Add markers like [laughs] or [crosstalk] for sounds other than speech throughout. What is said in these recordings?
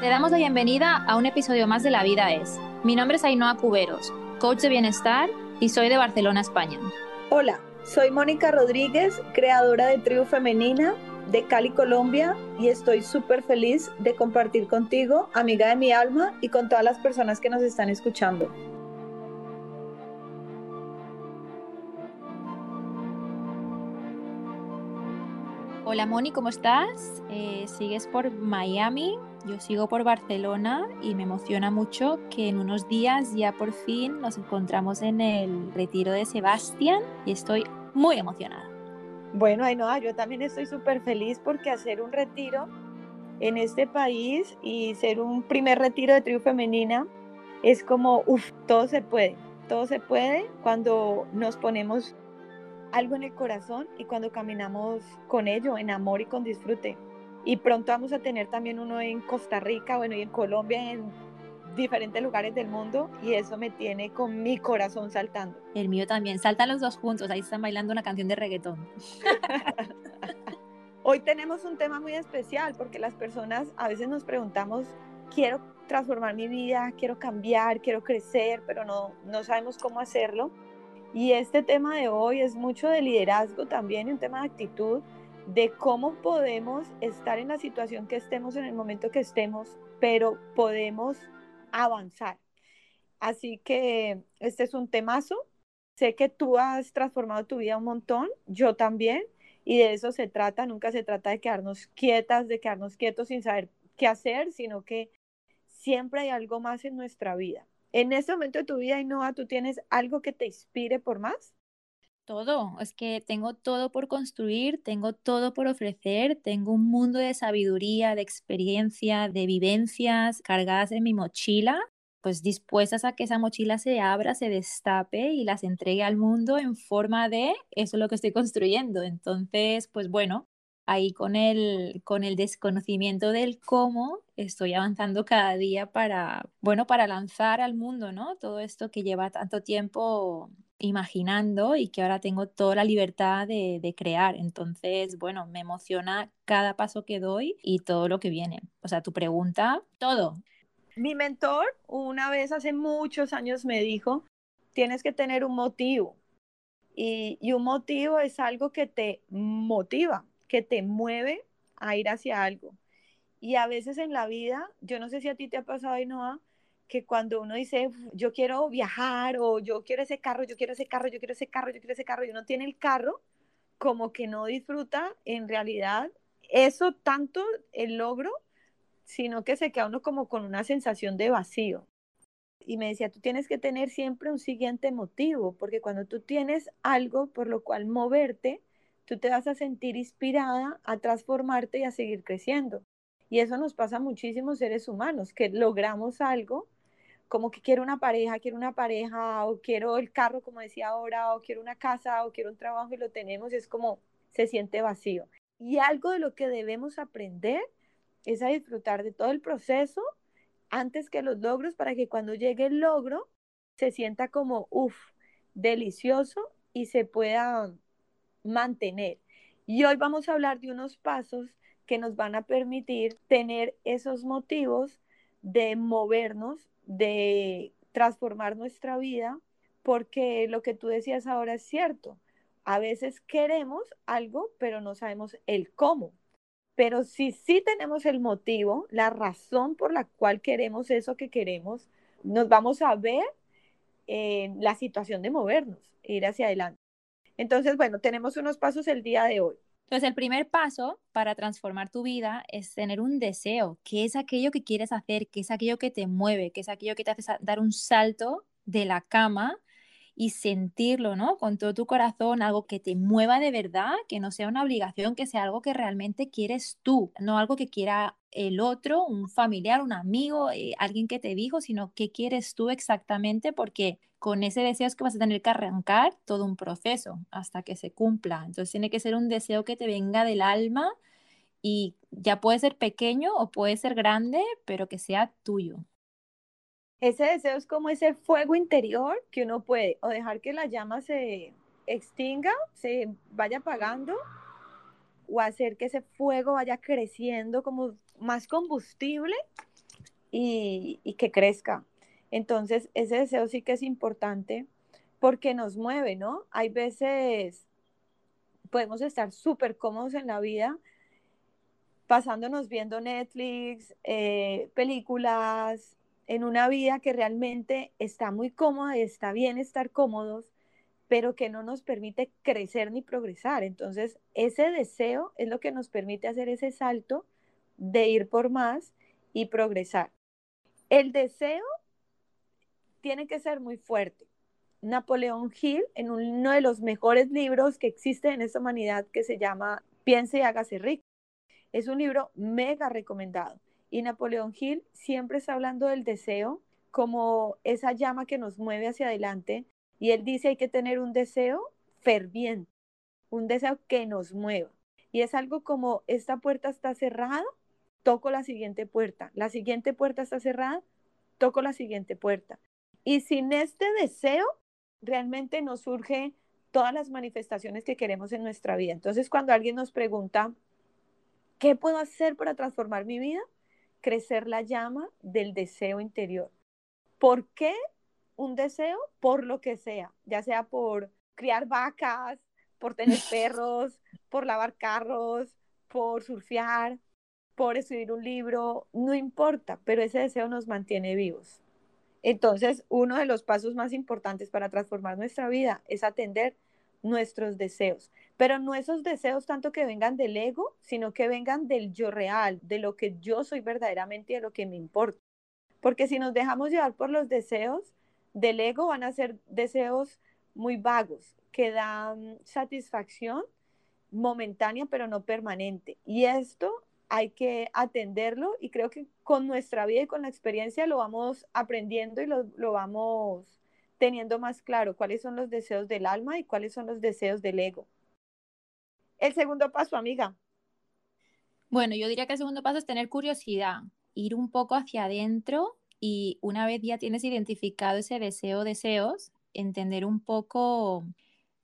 Te damos la bienvenida a un episodio más de La Vida es. Mi nombre es Ainhoa Cuberos, coach de bienestar y soy de Barcelona, España. Hola, soy Mónica Rodríguez, creadora de Tribu Femenina de Cali, Colombia, y estoy súper feliz de compartir contigo, amiga de mi alma, y con todas las personas que nos están escuchando. Hola Moni, ¿cómo estás? Eh, ¿Sigues por Miami? Yo sigo por Barcelona y me emociona mucho que en unos días ya por fin nos encontramos en el retiro de Sebastián y estoy muy emocionada. Bueno, Ainhoa, yo también estoy súper feliz porque hacer un retiro en este país y ser un primer retiro de tribu femenina es como, uff, todo se puede, todo se puede cuando nos ponemos algo en el corazón y cuando caminamos con ello, en amor y con disfrute. Y pronto vamos a tener también uno en Costa Rica, bueno, y en Colombia, en diferentes lugares del mundo, y eso me tiene con mi corazón saltando. El mío también, saltan los dos juntos, ahí están bailando una canción de reggaetón. [laughs] Hoy tenemos un tema muy especial porque las personas a veces nos preguntamos, quiero transformar mi vida, quiero cambiar, quiero crecer, pero no, no sabemos cómo hacerlo. Y este tema de hoy es mucho de liderazgo también, un tema de actitud, de cómo podemos estar en la situación que estemos en el momento que estemos, pero podemos avanzar. Así que este es un temazo. Sé que tú has transformado tu vida un montón, yo también, y de eso se trata. Nunca se trata de quedarnos quietas, de quedarnos quietos sin saber qué hacer, sino que siempre hay algo más en nuestra vida. En este momento de tu vida, Inoa, ¿tú tienes algo que te inspire por más? Todo, es que tengo todo por construir, tengo todo por ofrecer, tengo un mundo de sabiduría, de experiencia, de vivencias cargadas en mi mochila, pues dispuestas a que esa mochila se abra, se destape y las entregue al mundo en forma de eso es lo que estoy construyendo. Entonces, pues bueno, ahí con el, con el desconocimiento del cómo estoy avanzando cada día para, bueno, para lanzar al mundo, ¿no? Todo esto que lleva tanto tiempo imaginando y que ahora tengo toda la libertad de, de, crear. Entonces, bueno, me emociona cada paso que doy y todo lo que viene. O sea, tu pregunta, todo. Mi mentor una vez hace muchos años me dijo, tienes que tener un motivo. Y, y un motivo es algo que te motiva que te mueve a ir hacia algo. Y a veces en la vida, yo no sé si a ti te ha pasado, Ainhoa, que cuando uno dice, yo quiero viajar o yo quiero ese carro, yo quiero ese carro, yo quiero ese carro, yo quiero ese carro, y uno tiene el carro, como que no disfruta en realidad eso tanto el logro, sino que se queda uno como con una sensación de vacío. Y me decía, tú tienes que tener siempre un siguiente motivo, porque cuando tú tienes algo por lo cual moverte, tú te vas a sentir inspirada a transformarte y a seguir creciendo. Y eso nos pasa a muchísimos seres humanos, que logramos algo, como que quiero una pareja, quiero una pareja, o quiero el carro, como decía ahora, o quiero una casa, o quiero un trabajo y lo tenemos, es como se siente vacío. Y algo de lo que debemos aprender es a disfrutar de todo el proceso antes que los logros, para que cuando llegue el logro se sienta como, uff, delicioso y se pueda mantener. Y hoy vamos a hablar de unos pasos que nos van a permitir tener esos motivos de movernos, de transformar nuestra vida, porque lo que tú decías ahora es cierto. A veces queremos algo, pero no sabemos el cómo. Pero si sí tenemos el motivo, la razón por la cual queremos eso que queremos, nos vamos a ver en la situación de movernos, ir hacia adelante. Entonces, bueno, tenemos unos pasos el día de hoy. Entonces, el primer paso para transformar tu vida es tener un deseo, que es aquello que quieres hacer, que es aquello que te mueve, que es aquello que te hace dar un salto de la cama y sentirlo, ¿no? Con todo tu corazón, algo que te mueva de verdad, que no sea una obligación, que sea algo que realmente quieres tú, no algo que quiera el otro, un familiar, un amigo, eh, alguien que te dijo, sino qué quieres tú exactamente, porque con ese deseo es que vas a tener que arrancar todo un proceso hasta que se cumpla. Entonces tiene que ser un deseo que te venga del alma y ya puede ser pequeño o puede ser grande, pero que sea tuyo. Ese deseo es como ese fuego interior que uno puede o dejar que la llama se extinga, se vaya apagando, o hacer que ese fuego vaya creciendo como más combustible y, y que crezca. Entonces, ese deseo sí que es importante porque nos mueve, ¿no? Hay veces podemos estar súper cómodos en la vida, pasándonos viendo Netflix, eh, películas, en una vida que realmente está muy cómoda y está bien estar cómodos, pero que no nos permite crecer ni progresar. Entonces, ese deseo es lo que nos permite hacer ese salto de ir por más y progresar. El deseo tiene que ser muy fuerte. Napoleón Hill, en uno de los mejores libros que existe en esta humanidad, que se llama Piense y hágase rico. Es un libro mega recomendado. Y Napoleón Hill siempre está hablando del deseo como esa llama que nos mueve hacia adelante. Y él dice hay que tener un deseo ferviente, un deseo que nos mueva. Y es algo como esta puerta está cerrada, toco la siguiente puerta. La siguiente puerta está cerrada, toco la siguiente puerta. Y sin este deseo, realmente nos surge todas las manifestaciones que queremos en nuestra vida. Entonces, cuando alguien nos pregunta, ¿qué puedo hacer para transformar mi vida? Crecer la llama del deseo interior. ¿Por qué un deseo? Por lo que sea, ya sea por criar vacas, por tener [laughs] perros, por lavar carros, por surfear, por escribir un libro, no importa, pero ese deseo nos mantiene vivos. Entonces, uno de los pasos más importantes para transformar nuestra vida es atender nuestros deseos, pero no esos deseos tanto que vengan del ego, sino que vengan del yo real, de lo que yo soy verdaderamente y de lo que me importa. Porque si nos dejamos llevar por los deseos del ego, van a ser deseos muy vagos, que dan satisfacción momentánea, pero no permanente. Y esto hay que atenderlo y creo que con nuestra vida y con la experiencia lo vamos aprendiendo y lo, vamos teniendo más claro cuáles son los deseos del alma y cuáles son los deseos del ego. El segundo paso, amiga. Bueno, yo diría que el segundo paso es tener curiosidad, ir un poco hacia adentro y una vez ya tienes identificado ese deseo, deseos, entender un poco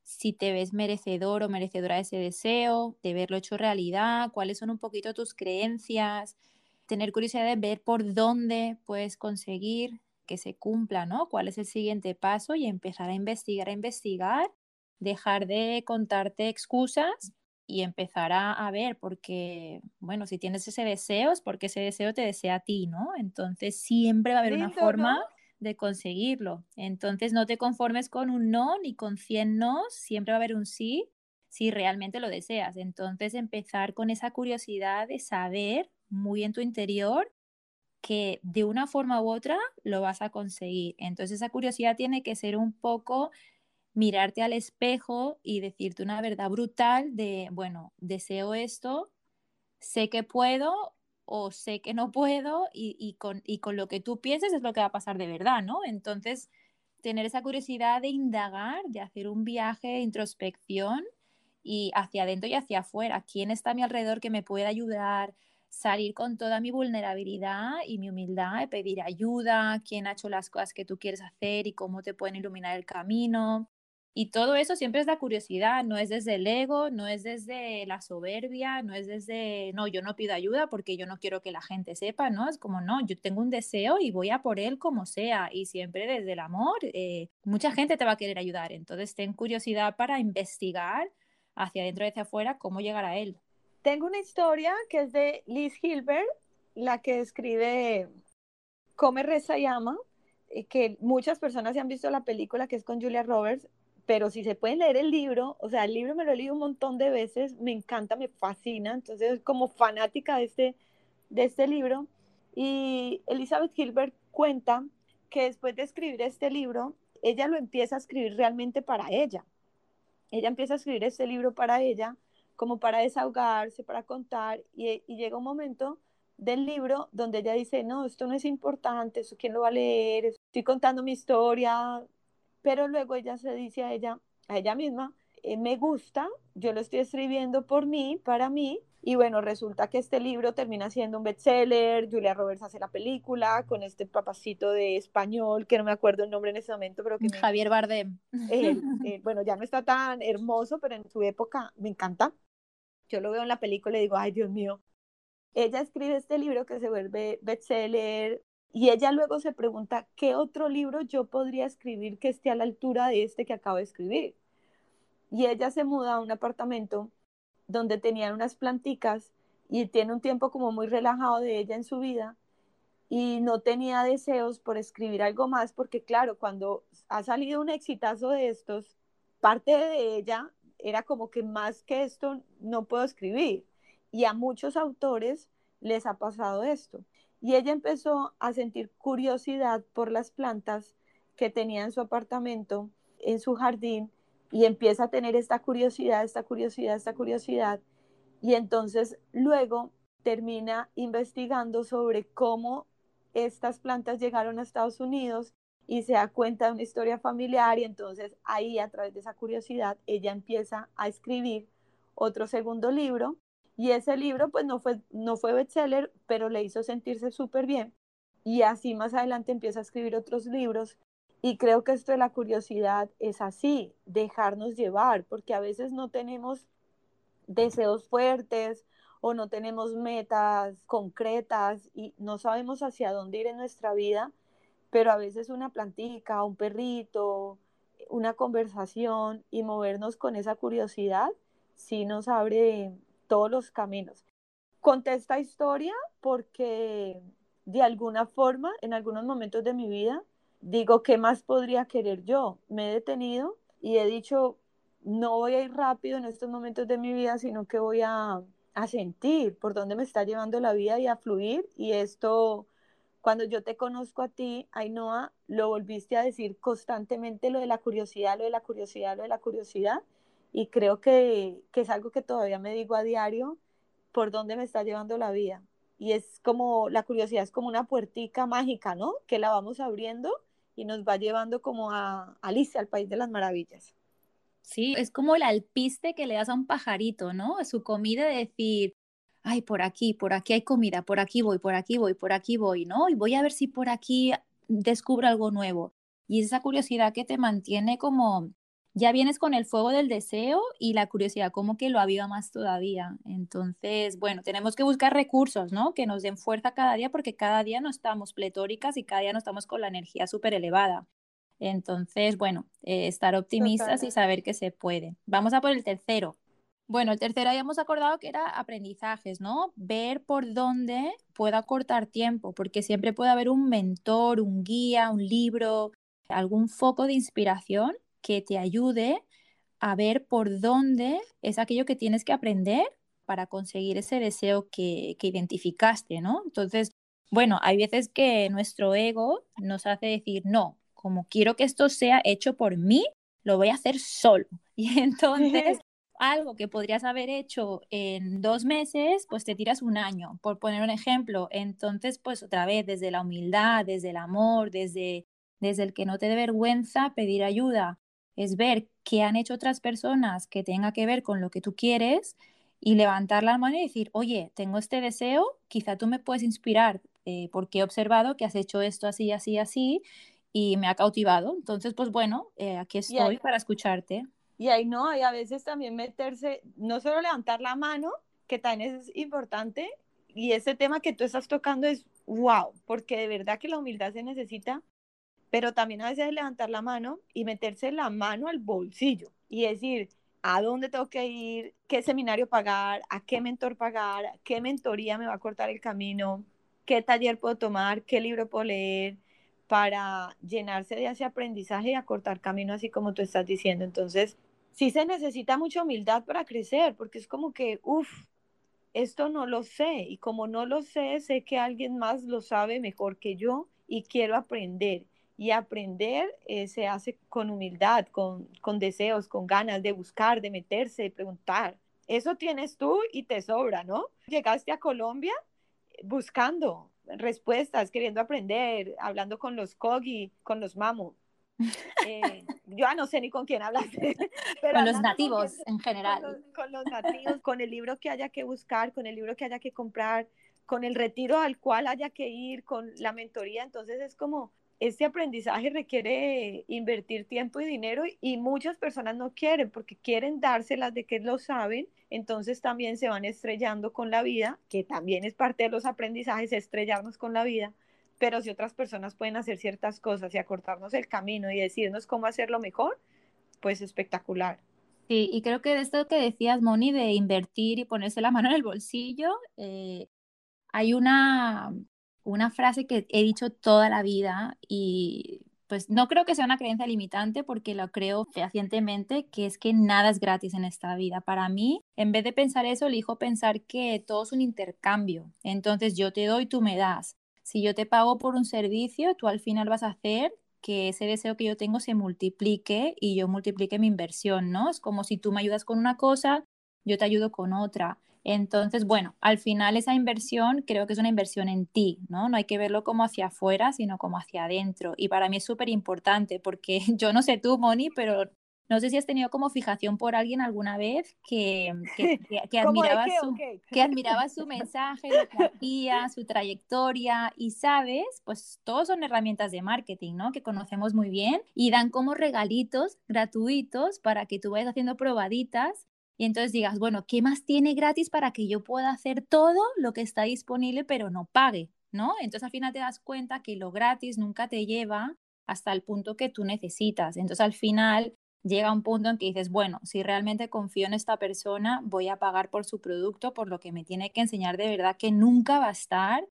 si te ves merecedor o merecedora de ese deseo, de verlo hecho realidad, cuáles son un poquito tus creencias, tener curiosidad de ver por dónde puedes conseguir que se cumpla, ¿no? ¿Cuál es el siguiente paso? Y empezar a investigar, a investigar, dejar de contarte excusas y empezar a, ver, porque, bueno, si tienes ese deseo es porque ese deseo te desea a ti, ¿no? Entonces siempre va a haber una forma de conseguirlo. Entonces no te conformes con un no ni con 100 no, siempre va a haber un sí si realmente lo deseas. Entonces empezar con esa curiosidad de saber muy en tu interior que de una forma u otra lo vas a conseguir. Entonces esa curiosidad tiene que ser un poco mirarte al espejo y decirte una verdad brutal de, bueno, deseo esto, sé que puedo o sé que no puedo y, con, y con lo que tú pienses es lo que va a pasar de verdad, ¿no? Entonces, tener esa curiosidad de indagar, de hacer un viaje de introspección y hacia adentro y hacia afuera. ¿Quién está a mi alrededor que me pueda ayudar? Salir con toda mi vulnerabilidad y mi humildad, pedir ayuda, quién ha hecho las cosas que tú quieres hacer y cómo te pueden iluminar el camino. Y todo eso siempre es la curiosidad, no es desde el ego, no es desde la soberbia, no es desde, no, yo no pido ayuda porque yo no quiero que la gente sepa, ¿no? Es como, no, yo tengo un deseo y voy a por él como sea. Y siempre desde el amor, eh, mucha gente te va a querer ayudar. Entonces, ten curiosidad para investigar hacia adentro y hacia afuera cómo llegar a él. Tengo una historia que es de Liz Hilbert, la que escribe Come, Reza y Ama, eh, que muchas personas se han visto la película que es con Julia Roberts pero si se pueden leer el libro, o sea, el libro me lo he leído un montón de veces, me encanta, me fascina, entonces como fanática de este, de este libro. Y Elizabeth Gilbert cuenta que después de escribir este libro, ella lo empieza a escribir realmente para ella. Ella empieza a escribir este libro para ella, como para desahogarse, para contar, y, y llega un momento del libro donde ella dice, no, esto no es importante, eso quién lo va a leer, estoy contando mi historia, pero luego ella se dice a ella, a ella misma, eh, me gusta, yo lo estoy escribiendo por mí, para mí, y bueno, resulta que este libro termina siendo un bestseller, Julia Roberts hace la película con este papacito de español, que no me acuerdo el nombre en ese momento, pero que... Javier Bardem. [laughs] bueno, ya no está tan hermoso, pero en su época me encanta. Yo lo veo en la película y digo, ay Dios mío. Ella escribe este libro que se vuelve bestseller, Y ella luego se pregunta, ¿qué otro libro yo podría escribir que esté a la altura de este que acabo de escribir? Y ella se muda a un apartamento donde tenían unas planticas y tiene un tiempo como muy relajado de ella en su vida y no tenía deseos por escribir algo más porque claro, cuando ha salido un exitazo de estos, parte de ella era como que más que esto no puedo escribir. Y a muchos autores les ha pasado esto. Y ella empezó a sentir curiosidad por las plantas que tenía en su apartamento, en su jardín, y empieza a tener esta curiosidad, esta curiosidad, esta curiosidad. Y entonces luego termina investigando sobre cómo estas plantas llegaron a Estados Unidos y se da cuenta de una historia familiar y entonces ahí a través de esa curiosidad ella empieza a escribir otro segundo libro y ese libro pues no fue, no fue bestseller, pero le hizo sentirse súper bien. Y así más adelante empieza a escribir otros libros. Y creo que esto de la curiosidad es así, dejarnos llevar, porque a veces no tenemos deseos fuertes o no tenemos metas concretas y no sabemos hacia dónde ir en nuestra vida, pero a veces una plantica, un perrito, una conversación y movernos con esa curiosidad sí nos abre todos los caminos. Conté esta historia porque de alguna forma, en algunos momentos de mi vida, digo, ¿qué más podría querer yo? Me he detenido y he dicho, no voy a ir rápido en estos momentos de mi vida, sino que voy a, a sentir por dónde me está llevando la vida y a fluir. Y esto, cuando yo te conozco a ti, Ainhoa, lo volviste a decir constantemente, lo de la curiosidad, lo de la curiosidad, lo de la curiosidad y creo que, que, es algo que todavía me digo a diario por dónde me está llevando la vida. Y es como, la curiosidad es como una puertica mágica, ¿no? Que la vamos abriendo y nos va llevando como a Alicia, al País de las Maravillas. Sí, es como el alpiste que le das a un pajarito, ¿no? Su comida de decir, ay, por aquí, por aquí hay comida, por aquí voy, por aquí voy, por aquí voy, ¿no? Y voy a ver si por aquí descubro algo nuevo. Y esa curiosidad que te mantiene como ya vienes con el fuego del deseo y la curiosidad como que lo aviva más todavía. Entonces, bueno, tenemos que buscar recursos, ¿no? Que nos den fuerza cada día porque cada día no estamos pletóricas y cada día no estamos con la energía súper elevada. Entonces, bueno, eh, estar optimistas y saber que se puede. Vamos a por el tercero. Bueno, el tercero habíamos acordado que era aprendizajes, ¿no? Ver por dónde pueda cortar tiempo, porque siempre puede haber un mentor, un guía, un libro, algún foco de inspiración que te ayude a ver por dónde es aquello que tienes que aprender para conseguir ese deseo que, que identificaste, ¿no? Entonces, bueno, hay veces que nuestro ego nos hace decir, no, como quiero que esto sea hecho por mí, lo voy a hacer solo. [laughs] Y entonces, [laughs] algo que podrías haber hecho en dos meses, pues te tiras un año, por poner un ejemplo. Entonces, pues otra vez, desde la humildad, desde el amor, desde, desde el que no te dé vergüenza pedir ayuda es ver qué han hecho otras personas que tenga que ver con lo que tú quieres y levantar la mano y decir, oye, tengo este deseo, quizá tú me puedes inspirar eh, porque he observado que has hecho esto así, así, así y me ha cautivado. Entonces, pues bueno, eh, aquí estoy para escucharte. Y ahí no, hay a veces también meterse, no solo levantar la mano, que también es importante, y ese tema que tú estás tocando es wow, porque de verdad que la humildad se necesita pero también a veces levantar la mano y meterse la mano al bolsillo y decir, ¿a dónde tengo que ir? ¿Qué seminario pagar? ¿A qué mentor pagar? ¿Qué mentoría me va a cortar el camino? ¿Qué taller puedo tomar? ¿Qué libro puedo leer? para llenarse de ese aprendizaje y acortar camino, así como tú estás diciendo. Entonces, sí se necesita mucha humildad para crecer, porque es como que, uff, esto no lo sé, y como no lo sé, sé que alguien más lo sabe mejor que yo y quiero aprender. Y aprender eh, se hace con humildad, con, con deseos, con ganas de buscar, de meterse, de preguntar. Eso tienes tú y te sobra, ¿no? Llegaste a Colombia buscando respuestas, queriendo aprender, hablando con los Kogi, con los Mamo. Eh, [laughs] yo no sé ni con quién hablaste. [laughs] Pero con los nativos en general. Con los, con los, nativos, con el libro que haya que buscar, con el libro que haya que comprar, con el retiro al cual haya que ir, con la mentoría. Entonces es como este aprendizaje requiere invertir tiempo y dinero y muchas personas no quieren porque quieren dárselas de que lo saben, entonces también se van estrellando con la vida, que también es parte de los aprendizajes, estrellarnos con la vida, pero si otras personas pueden hacer ciertas cosas y acortarnos el camino y decirnos cómo hacerlo mejor, pues espectacular. Sí, y creo que de esto que decías, Moni, de invertir y ponerse la mano en el bolsillo, eh, hay una, una frase que he dicho toda la vida y pues no creo que sea una creencia limitante porque lo creo fehacientemente, que es que nada es gratis en esta vida. Para mí, en vez de pensar eso, elijo pensar que todo es un intercambio. Entonces yo te doy, tú me das. Si yo te pago por un servicio, tú al final vas a hacer que ese deseo que yo tengo se multiplique y yo multiplique mi inversión, ¿no? Es como si tú me ayudas con una cosa, yo te ayudo con otra. Entonces, bueno, al final esa inversión creo que es una inversión en ti, ¿no? No hay que verlo como hacia afuera, sino como hacia adentro. Y para mí es súper importante porque [laughs] yo no sé tú, Moni, pero no sé si has tenido como fijación por alguien alguna vez que, que, que, [laughs] admiraba, su, que admiraba su mensaje, lo que hacía, su trayectoria y sabes, pues todos son herramientas de marketing, ¿no? Que conocemos muy bien y dan como regalitos gratuitos para que tú vayas haciendo probaditas y entonces digas, bueno, ¿qué más tiene gratis para que yo pueda hacer todo lo que está disponible pero no pague? ¿No? Entonces al final te das cuenta que lo gratis nunca te lleva hasta el punto que tú necesitas. Entonces al final llega un punto en que dices, bueno, si realmente confío en esta persona, voy a pagar por su producto, por lo que me tiene que enseñar de verdad que nunca va a estar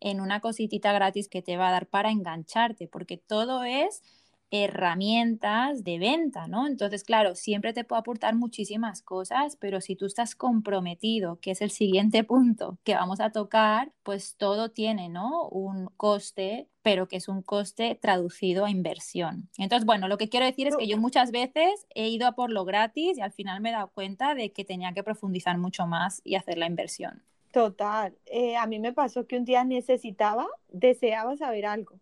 en una cositita gratis que te va a dar para engancharte, porque todo es herramientas de venta, ¿no? Entonces, claro, siempre te puedo aportar muchísimas cosas, pero si tú estás comprometido, que es el siguiente [laughs] punto que vamos a tocar, pues todo tiene, ¿no? Un coste, pero que es un coste traducido a inversión. Entonces, bueno, lo que quiero decir es que yo muchas veces he ido a por lo gratis y al final me he dado cuenta de que tenía que profundizar mucho más y hacer la inversión. Total. Eh, a mí me pasó que un día necesitaba, deseaba saber algo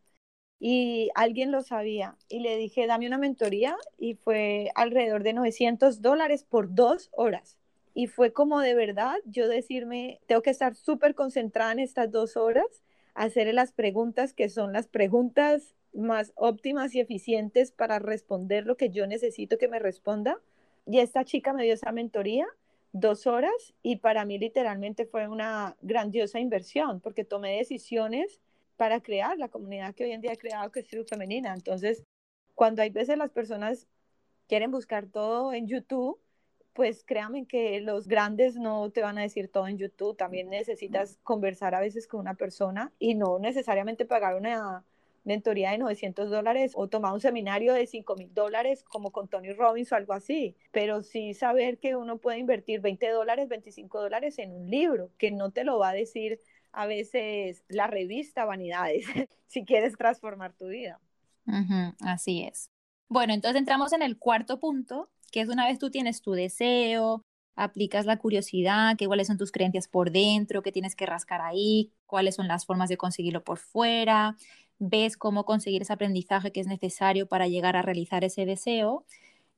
y alguien lo sabía y le dije, dame una mentoría y fue alrededor de 900 dólares por dos horas. Y fue como de verdad yo decirme, tengo que estar súper concentrada en estas dos horas, hacerle las preguntas que son las preguntas más óptimas y eficientes para responder lo que yo necesito que me responda. Y esta chica me dio esa mentoría dos horas y para mí literalmente fue una grandiosa inversión porque tomé decisiones para crear la comunidad que hoy en día he creado, que es Tribu Femenina. Entonces, cuando hay veces las personas quieren buscar todo en YouTube, pues créanme que los grandes no te van a decir todo en YouTube. También necesitas conversar a veces con una persona y no necesariamente pagar una mentoría de 900 dólares o tomar un seminario de 5 mil dólares como con Tony Robbins o algo así, pero sí saber que uno puede invertir 20 dólares, 25 dólares en un libro, que no te lo va a decir a veces la revista Vanidades, [laughs] si quieres transformar tu vida. así es. Bueno, entonces entramos en el cuarto punto, que es una vez tú tienes tu deseo, aplicas la curiosidad, que cuáles son tus creencias por dentro, qué tienes que rascar ahí, cuáles son las formas de conseguirlo por fuera, ves cómo conseguir ese aprendizaje que es necesario para llegar a realizar ese deseo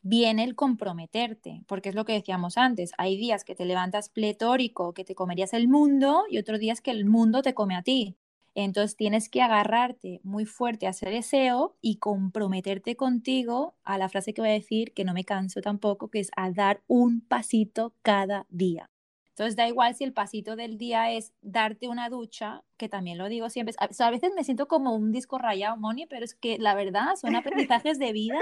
viene el comprometerte, porque es lo que decíamos antes, hay días que te levantas pletórico, que te comerías el mundo y otros días que el mundo te come a ti. Entonces tienes que agarrarte muy fuerte a ese deseo y comprometerte contigo a la frase que voy a decir, que no me canso tampoco, que es a dar un pasito cada día. Entonces da igual si el pasito del día es darte una ducha, que también lo digo siempre. A veces me siento como un disco rayado, Moni, pero es que la verdad son [laughs] aprendizajes de vida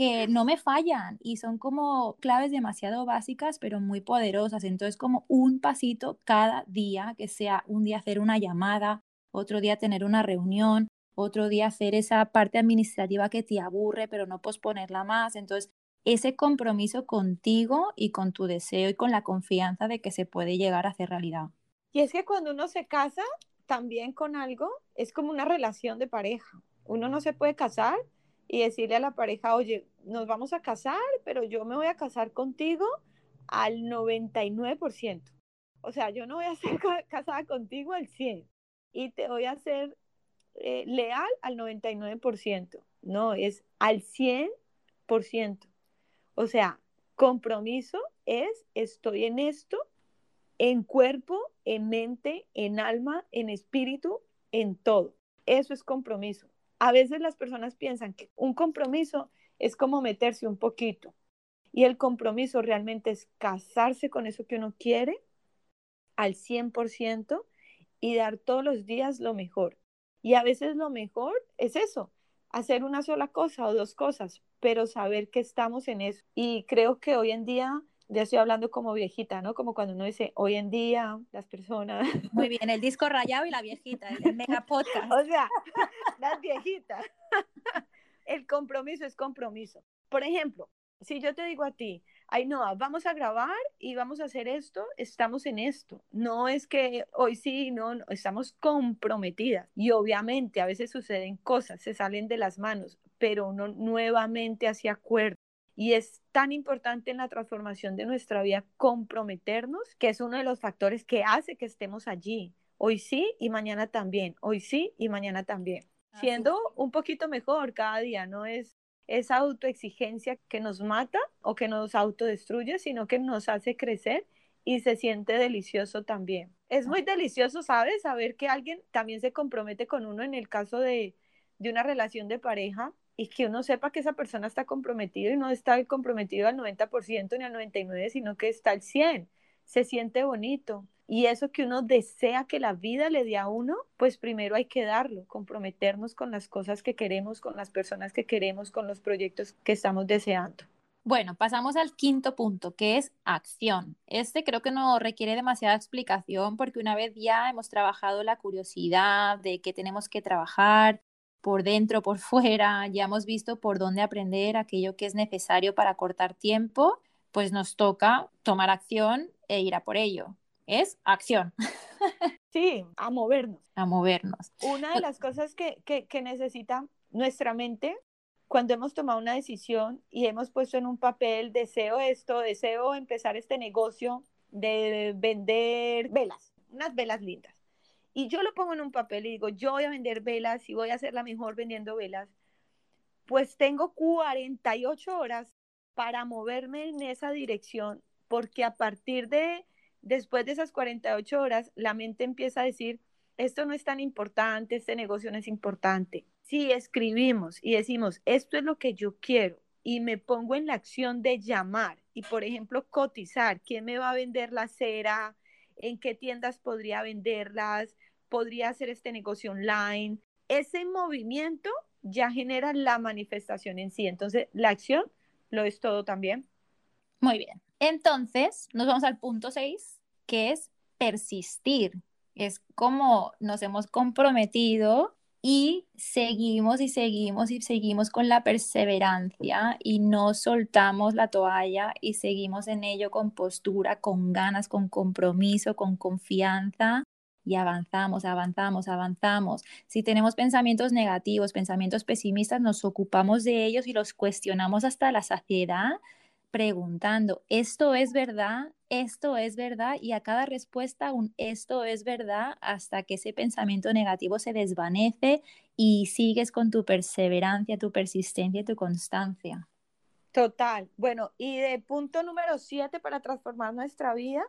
que no me fallan y son como claves demasiado básicas, pero muy poderosas. Entonces, como un pasito cada día, que sea un día hacer una llamada, otro día tener una reunión, otro día hacer esa parte administrativa que te aburre, pero no posponerla más. Entonces, ese compromiso contigo y con tu deseo y con la confianza de que se puede llegar a hacer realidad. Y es que cuando uno se casa también con algo, es como una relación de pareja. Uno no se puede casar y decirle a la pareja, oye, nos vamos a casar, pero yo me voy a casar contigo al 99%. O sea, yo no voy a ser casada contigo al 100% y te voy a ser eh, leal al 99%. No, es al 100%. O sea, compromiso es estoy en esto, en cuerpo, en mente, en alma, en espíritu, en todo. Eso es compromiso. A veces las personas piensan que un compromiso es como meterse un poquito. Y el compromiso realmente es casarse con eso que uno quiere al 100% y dar todos los días lo mejor. Y a veces lo mejor es eso, hacer una sola cosa o dos cosas, pero saber que estamos en eso. Y creo que hoy en día, ya estoy hablando como viejita, ¿no? Como cuando uno dice, hoy en día las personas... [laughs] Muy bien, el disco rayado y la viejita, el, mega podcast. o sea, [laughs] las viejitas. [laughs] el compromiso es compromiso. Por ejemplo, si yo te digo a ti, ay no, vamos a grabar y vamos a hacer esto, estamos en esto. No es que hoy sí, no, no, estamos comprometidas. Y obviamente a veces suceden cosas, se salen de las manos, pero uno nuevamente hace acuerdo. Y es tan importante en la transformación de nuestra vida comprometernos, que es uno de los factores que hace que estemos allí. Hoy sí y mañana también. Hoy sí y mañana también. Siendo un poquito mejor cada día, no es esa autoexigencia que nos mata o que nos autodestruye, sino que nos hace crecer y se siente delicioso también. Es muy delicioso, ¿sabes? Saber que alguien también se compromete con uno en el caso de, de una relación de pareja y que uno sepa que esa persona está comprometido y no está comprometido al 90% ni al 99%, sino que está al 100%. Se siente bonito. Y eso que uno desea que la vida le dé a uno, pues primero hay que darlo, comprometernos con las cosas que queremos, con las personas que queremos, con los proyectos que estamos deseando. Bueno, pasamos al quinto punto, que es acción. Este creo que no requiere demasiada explicación porque una vez ya hemos trabajado la curiosidad de que tenemos que trabajar por dentro, por [laughs] fuera, ya hemos visto por dónde aprender aquello que es necesario para cortar tiempo, pues nos toca tomar acción e ir a por ello es acción. [laughs] Sí, a movernos. A movernos. Una de pues las cosas que, que, necesita nuestra mente cuando hemos tomado una decisión y hemos puesto en un papel, deseo esto, deseo empezar este negocio de vender velas, unas velas lindas. Y yo lo pongo en un papel y digo, yo voy a vender velas y voy a ser la mejor vendiendo velas. Pues tengo 48 horas para moverme en esa dirección, porque a partir de después de esas 48 horas, la mente empieza a decir, esto no es tan importante, este negocio no es importante. Si escribimos y decimos, esto es lo que yo quiero y me pongo en la acción de llamar y, por ejemplo, cotizar, ¿quién me va a vender la cera? ¿En qué tiendas podría venderlas? ¿Podría hacer este negocio online? Ese movimiento ya genera la manifestación en sí. Entonces, la acción lo es todo también. Muy bien. Entonces, nos vamos al punto 6, que es persistir. Es como nos hemos comprometido y seguimos y seguimos y seguimos con la perseverancia y no soltamos la toalla y seguimos en ello con postura, con ganas, con compromiso, con confianza y avanzamos, avanzamos, avanzamos. Si tenemos pensamientos negativos, pensamientos pesimistas, nos ocupamos de ellos y los cuestionamos hasta la saciedad preguntando, ¿esto es verdad? ¿Esto es verdad? Y a cada respuesta un esto es verdad hasta que ese pensamiento negativo se desvanece y sigues con tu perseverancia, tu persistencia tu constancia. Total. Bueno, y de punto número siete para transformar nuestra vida,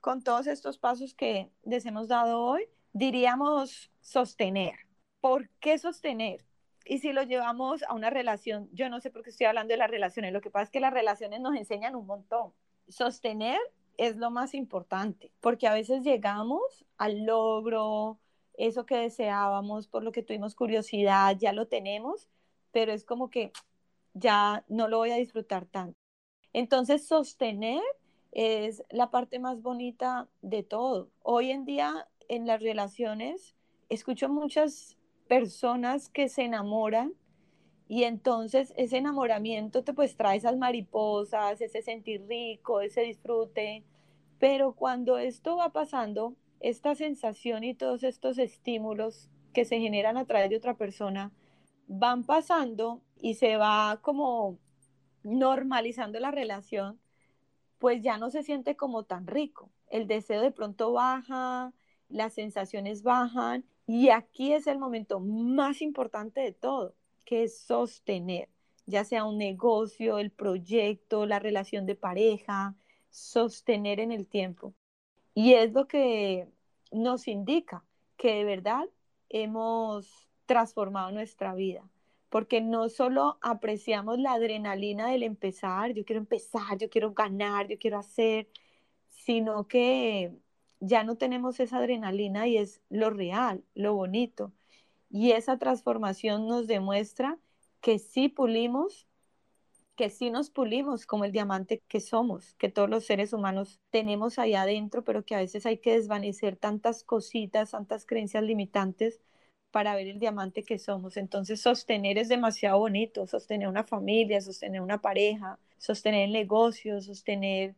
con todos estos pasos que les hemos dado hoy, diríamos sostener. ¿Por qué sostener? Y si lo llevamos a una relación, yo no sé por qué estoy hablando de las relaciones, lo que pasa es que las relaciones nos enseñan un montón. Sostener es lo más importante, porque a veces llegamos al logro, eso que deseábamos, por lo que tuvimos curiosidad, ya lo tenemos, pero es como que ya no lo voy a disfrutar tanto. Entonces, sostener es la parte más bonita de todo. Hoy en día, en las relaciones, escucho muchas personas que se enamoran y entonces ese enamoramiento te pues trae esas mariposas, ese sentir rico, ese disfrute, pero cuando esto va pasando, esta sensación y todos estos estímulos que se generan a través de otra persona van pasando y se va como normalizando la relación, pues ya no se siente como tan rico. El deseo de pronto baja, las sensaciones bajan y aquí es el momento más importante de todo, que es sostener, ya sea un negocio, el proyecto, la relación de pareja, sostener en el tiempo. Y es lo que nos indica que de verdad hemos transformado nuestra vida, porque no solo apreciamos la adrenalina del empezar, yo quiero empezar, yo quiero ganar, yo quiero hacer, sino que ya no tenemos esa adrenalina y es lo real, lo bonito. Y esa transformación nos demuestra que sí pulimos, que sí nos pulimos como el diamante que somos, que todos los seres humanos tenemos ahí adentro, pero que a veces hay que desvanecer tantas cositas, tantas creencias limitantes para ver el diamante que somos. Entonces, sostener es demasiado bonito, sostener una familia, sostener una pareja, sostener negocios, sostener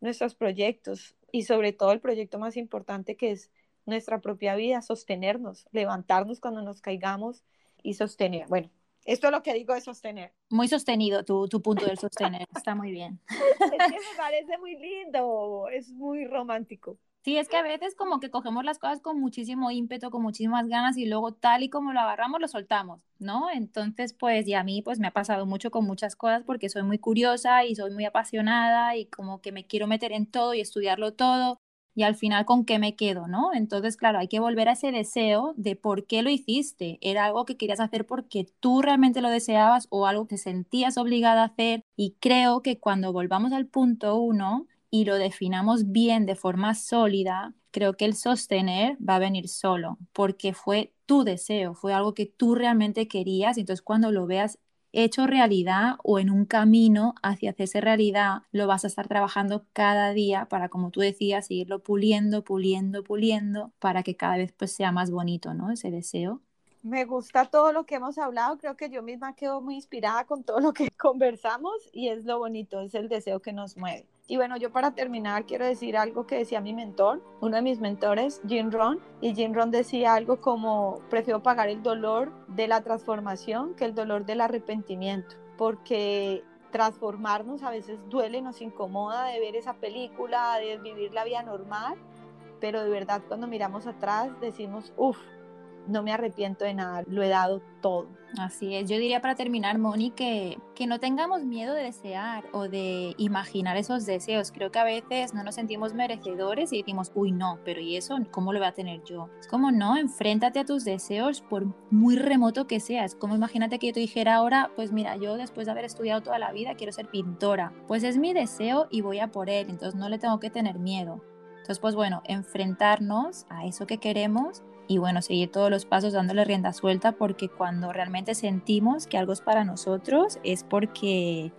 nuestros proyectos y sobre todo el proyecto más importante que es nuestra propia vida, sostenernos, levantarnos cuando nos caigamos y sostener. Bueno, esto es lo que digo de sostener. Muy sostenido tu, tu punto del sostener, está muy bien. [laughs] Es que me parece muy lindo, es muy romántico. Sí, es que a veces como que cogemos las cosas con muchísimo ímpetu, con muchísimas ganas y luego tal y como lo agarramos lo soltamos, ¿no? Entonces, pues, y a mí pues me ha pasado mucho con muchas cosas porque soy muy curiosa y soy muy apasionada y como que me quiero meter en todo y estudiarlo todo y al final con qué me quedo, ¿no? Entonces, claro, hay que volver a ese deseo de por qué lo hiciste. Era algo que querías hacer porque tú realmente lo deseabas o algo que sentías obligada a hacer. Y creo que cuando volvamos al punto uno y lo definamos bien de forma sólida, creo que el sostener va a venir solo, porque fue tu deseo, fue algo que tú realmente querías. Entonces, cuando lo veas hecho realidad o en un camino hacia hacerse realidad, lo vas a estar trabajando cada día para, como tú decías, seguirlo puliendo, puliendo, puliendo, para que cada vez pues sea más bonito, ¿no? Ese deseo. Me gusta todo lo que hemos hablado, creo que yo misma quedo muy inspirada con todo lo que [laughs] conversamos y es lo bonito, es el deseo que nos mueve. Y bueno, yo para terminar quiero decir algo que decía mi mentor, uno de mis mentores, Jim Ron, y Jim Ron decía algo como, prefiero pagar el dolor de la transformación que el dolor del arrepentimiento, porque transformarnos a veces duele, nos incomoda de ver esa película, de vivir la vida normal, pero de verdad cuando miramos atrás decimos, uff, no me arrepiento de nada, lo he dado todo. Así es, yo diría para terminar, Moni, que, no tengamos miedo de desear o de imaginar esos deseos. Creo que a veces no nos sentimos merecedores y decimos, uy, no, pero ¿y eso cómo lo voy a tener yo? Es como, no, enfréntate a tus deseos por muy remoto que sea. Es como imagínate que yo te dijera ahora, pues mira, yo después de haber estudiado toda la vida quiero ser pintora. Pues es mi deseo y voy a por él, entonces no le tengo que tener miedo. Entonces, pues bueno, enfrentarnos a eso que queremos y bueno, seguir todos los pasos dándole rienda suelta porque cuando realmente sentimos que algo es para nosotros es porque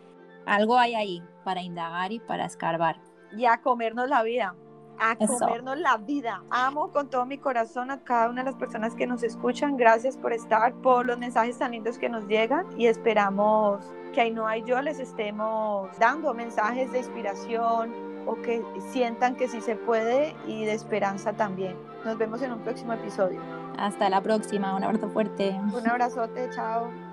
algo hay ahí para indagar y para escarbar. Y a comernos la vida, a comernos la vida. Amo con todo mi corazón a cada una de las personas que nos escuchan. Gracias por estar, por los mensajes tan lindos que nos llegan y esperamos que ahí no hay yo les estemos dando mensajes de inspiración, o que sientan que sí se puede y de esperanza también. Nos vemos en un próximo episodio. Hasta la próxima, un abrazo fuerte. Un abrazote, chao.